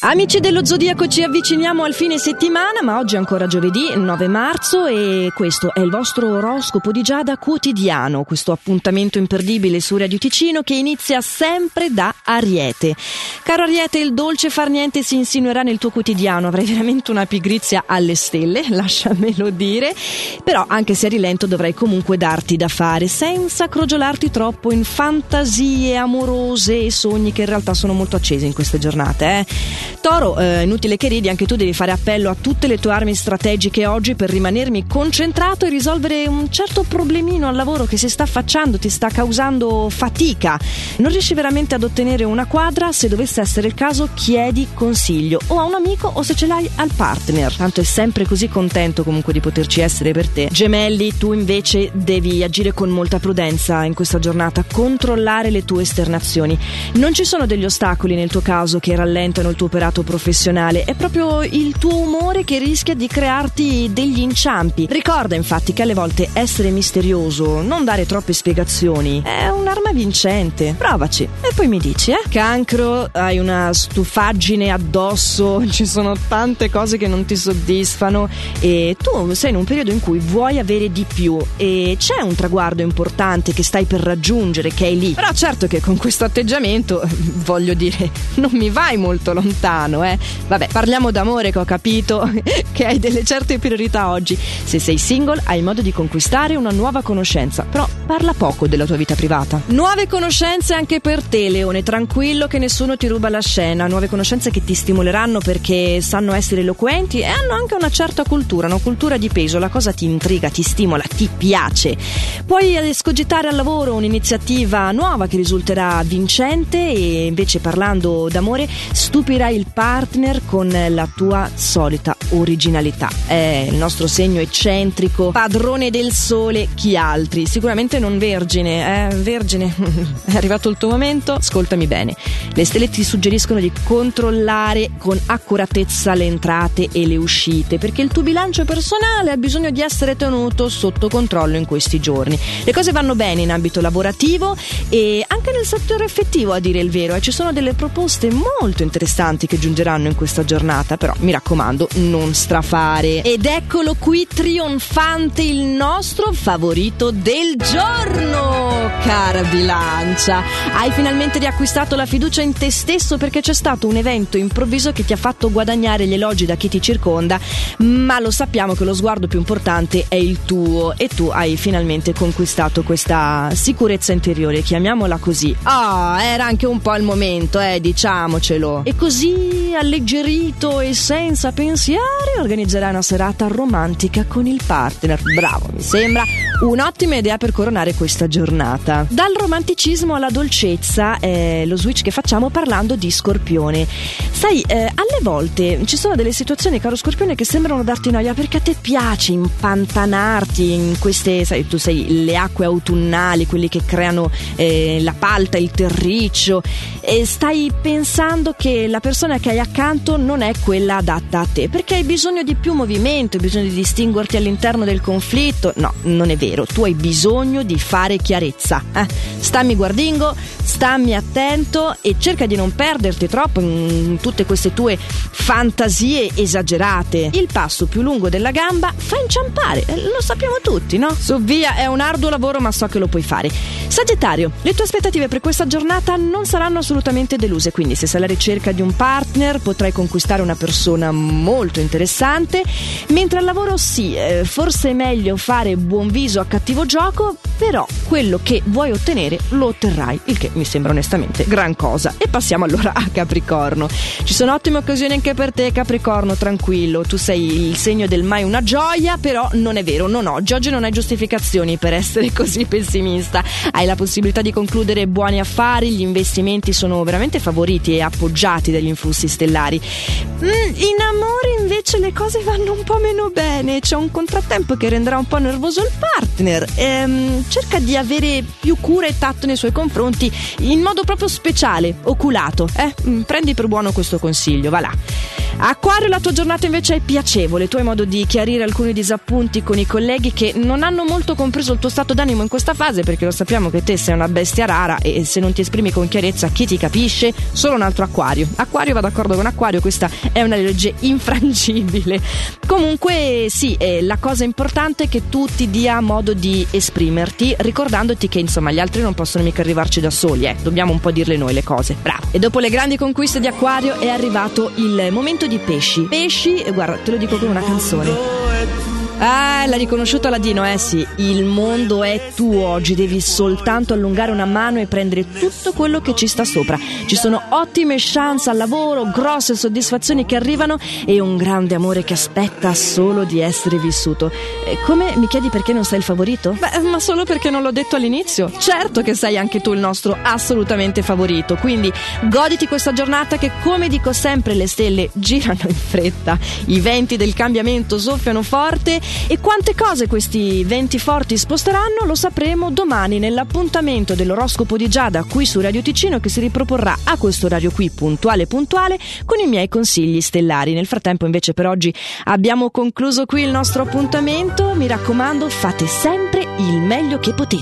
Amici dello Zodiaco, ci avviciniamo al fine settimana, ma oggi è ancora giovedì 9 marzo e questo è il vostro oroscopo di Giada quotidiano, questo appuntamento imperdibile su Radio Ticino che inizia sempre da Ariete. Caro Ariete, il dolce far niente si insinuerà nel tuo quotidiano, avrai veramente una pigrizia alle stelle, lasciamelo dire, però anche se a rilento dovrai comunque darti da fare, senza crogiolarti troppo in fantasie amorose e sogni che in realtà sono molto accesi in queste giornate, eh. Toro, eh, inutile che ridi, anche tu devi fare appello a tutte le tue armi strategiche oggi per rimanermi concentrato e risolvere un certo problemino al lavoro che si sta affacciando, ti sta causando fatica. Non riesci veramente ad ottenere una quadra? Se dovesse essere il caso, chiedi consiglio o a un amico o se ce l'hai al partner. Tanto è sempre così contento comunque di poterci essere per te. Gemelli, tu invece devi agire con molta prudenza in questa giornata, controllare le tue esternazioni. Non ci sono degli ostacoli nel tuo caso che rallentano il tuo operato professionale, è proprio il tuo umore che rischia di crearti degli inciampi. Ricorda infatti che alle volte essere misterioso, non dare troppe spiegazioni, è un'arma vincente. Provaci e poi mi dici, eh? Cancro, hai una stufaggine addosso, ci sono tante cose che non ti soddisfano e tu sei in un periodo in cui vuoi avere di più e c'è un traguardo importante che stai per raggiungere, che è lì. Però certo che con questo atteggiamento, voglio dire, non mi vai molto lontano lontano, eh. Vabbè, parliamo d'amore che ho capito che hai delle certe priorità oggi. Se sei single hai modo di conquistare una nuova conoscenza, però parla poco della tua vita privata. Nuove conoscenze anche per te, Leone, tranquillo che nessuno ti ruba la scena, nuove conoscenze che ti stimoleranno perché sanno essere eloquenti e hanno anche una certa cultura, una cultura di peso, la cosa ti intriga, ti stimola, ti piace. Puoi escogitare al lavoro un'iniziativa nuova che risulterà vincente e invece parlando d'amore stupirai il partner con la tua solita originalità. È il nostro segno eccentrico, padrone del sole, chi altri? Sicuramente non vergine, eh? Vergine, è arrivato il tuo momento? Ascoltami bene. Le stelle ti suggeriscono di controllare con accuratezza le entrate e le uscite, perché il tuo bilancio personale ha bisogno di essere tenuto sotto controllo in questi giorni. Le cose vanno bene in ambito lavorativo e anche nel settore effettivo, a dire il vero, e ci sono delle proposte molto interessanti che giungeranno in questa giornata, però mi raccomando, non strafare. Ed eccolo qui trionfante il nostro favorito del giorno, cara bilancia. Hai finalmente riacquistato la fiducia in te stesso perché c'è stato un evento improvviso che ti ha fatto guadagnare gli elogi da chi ti circonda, ma lo sappiamo che lo sguardo più importante è il tuo e tu hai finalmente conquistato questa sicurezza interiore, chiamiamola così. Ah, oh, era anche un po' il momento, eh, diciamocelo. E così alleggerito e senza pensieri organizzerai una serata romantica con il partner. Bravo, mi sembra un'ottima idea per coronare questa giornata. Dal romanticismo alla dolcezza è lo switch che facciamo parlando di Scorpione. Sai, eh, alle volte ci sono delle situazioni, caro Scorpione, che sembrano darti noia perché a te piace impantanarti in queste, sai, tu sei le acque autunnali, quelli che creano eh, la palta, il terriccio, e stai pensando che la persona che hai accanto non è quella adatta a te perché hai bisogno di più movimento, hai bisogno di distinguerti all'interno del conflitto. No, non è vero, tu hai bisogno di fare chiarezza. Eh? Stammi guardingo, stammi attento e cerca di non perderti troppo in tutte queste tue fantasie esagerate. Il passo più lungo della gamba fa inciampare, eh, lo sappiamo tutti, no? Su via, è un arduo lavoro, ma so che lo puoi fare. Sagittario, le tue aspettative per questa giornata non saranno assolutamente deluse, quindi se sei alla ricerca di un partner potrai conquistare una persona molto interessante, mentre al lavoro sì, eh, forse è meglio fare buon viso a cattivo gioco, però quello che vuoi ottenere lo otterrai, il che mi sembra onestamente gran cosa. E passiamo allora a Capricorno. Ci sono ottime occasioni anche per te, Capricorno, tranquillo, tu sei il segno del mai una gioia, però non è vero, non oggi, oggi non hai giustificazioni per essere così pessimista. Hai la possibilità di concludere buoni affari, gli investimenti sono veramente favoriti e appoggiati dagli influssi stellari. Mm, in amore invece le cose vanno un po' meno bene, c'è un contrattempo che renderà un po' nervoso il partner. Ehm, cerca di avere più cura e tatto nei suoi confronti in modo proprio speciale, oculato. Eh? Mm, prendi per buono questo consiglio, va là. Acquario, la tua giornata invece è piacevole, tu hai modo di chiarire alcuni disappunti con i colleghi che non hanno molto compreso il tuo stato d'animo in questa fase perché lo sappiamo che te sei una bestia rara e se non ti esprimi con chiarezza chi ti capisce? Solo un altro acquario. Acquario va d'accordo con acquario, questa è una legge infrangibile. Comunque sì, eh, la cosa importante è che tu ti dia modo di esprimerti ricordandoti che insomma gli altri non possono mica arrivarci da soli, eh. dobbiamo un po' dirle noi le cose. Bravo. E dopo le grandi conquiste di acquario è arrivato il momento di pesci. Pesci, guarda, te lo dico con una canzone. Ah, l'ha riconosciuto Ladino, eh sì. Il mondo è tuo oggi, devi soltanto allungare una mano e prendere tutto quello che ci sta sopra. Ci sono ottime chance al lavoro, grosse soddisfazioni che arrivano e un grande amore che aspetta solo di essere vissuto. Eh, come mi chiedi perché non sei il favorito? Beh, ma solo perché non l'ho detto all'inizio. Certo che sei anche tu il nostro assolutamente favorito, quindi goditi questa giornata che come dico sempre le stelle girano in fretta, i venti del cambiamento soffiano forte e quante cose questi venti forti sposteranno lo sapremo domani nell'appuntamento dell'oroscopo di Giada qui su Radio Ticino che si riproporrà a questo orario qui puntuale puntuale con i miei consigli stellari. Nel frattempo invece per oggi abbiamo concluso qui il nostro appuntamento. Mi raccomando fate sempre il meglio che potete.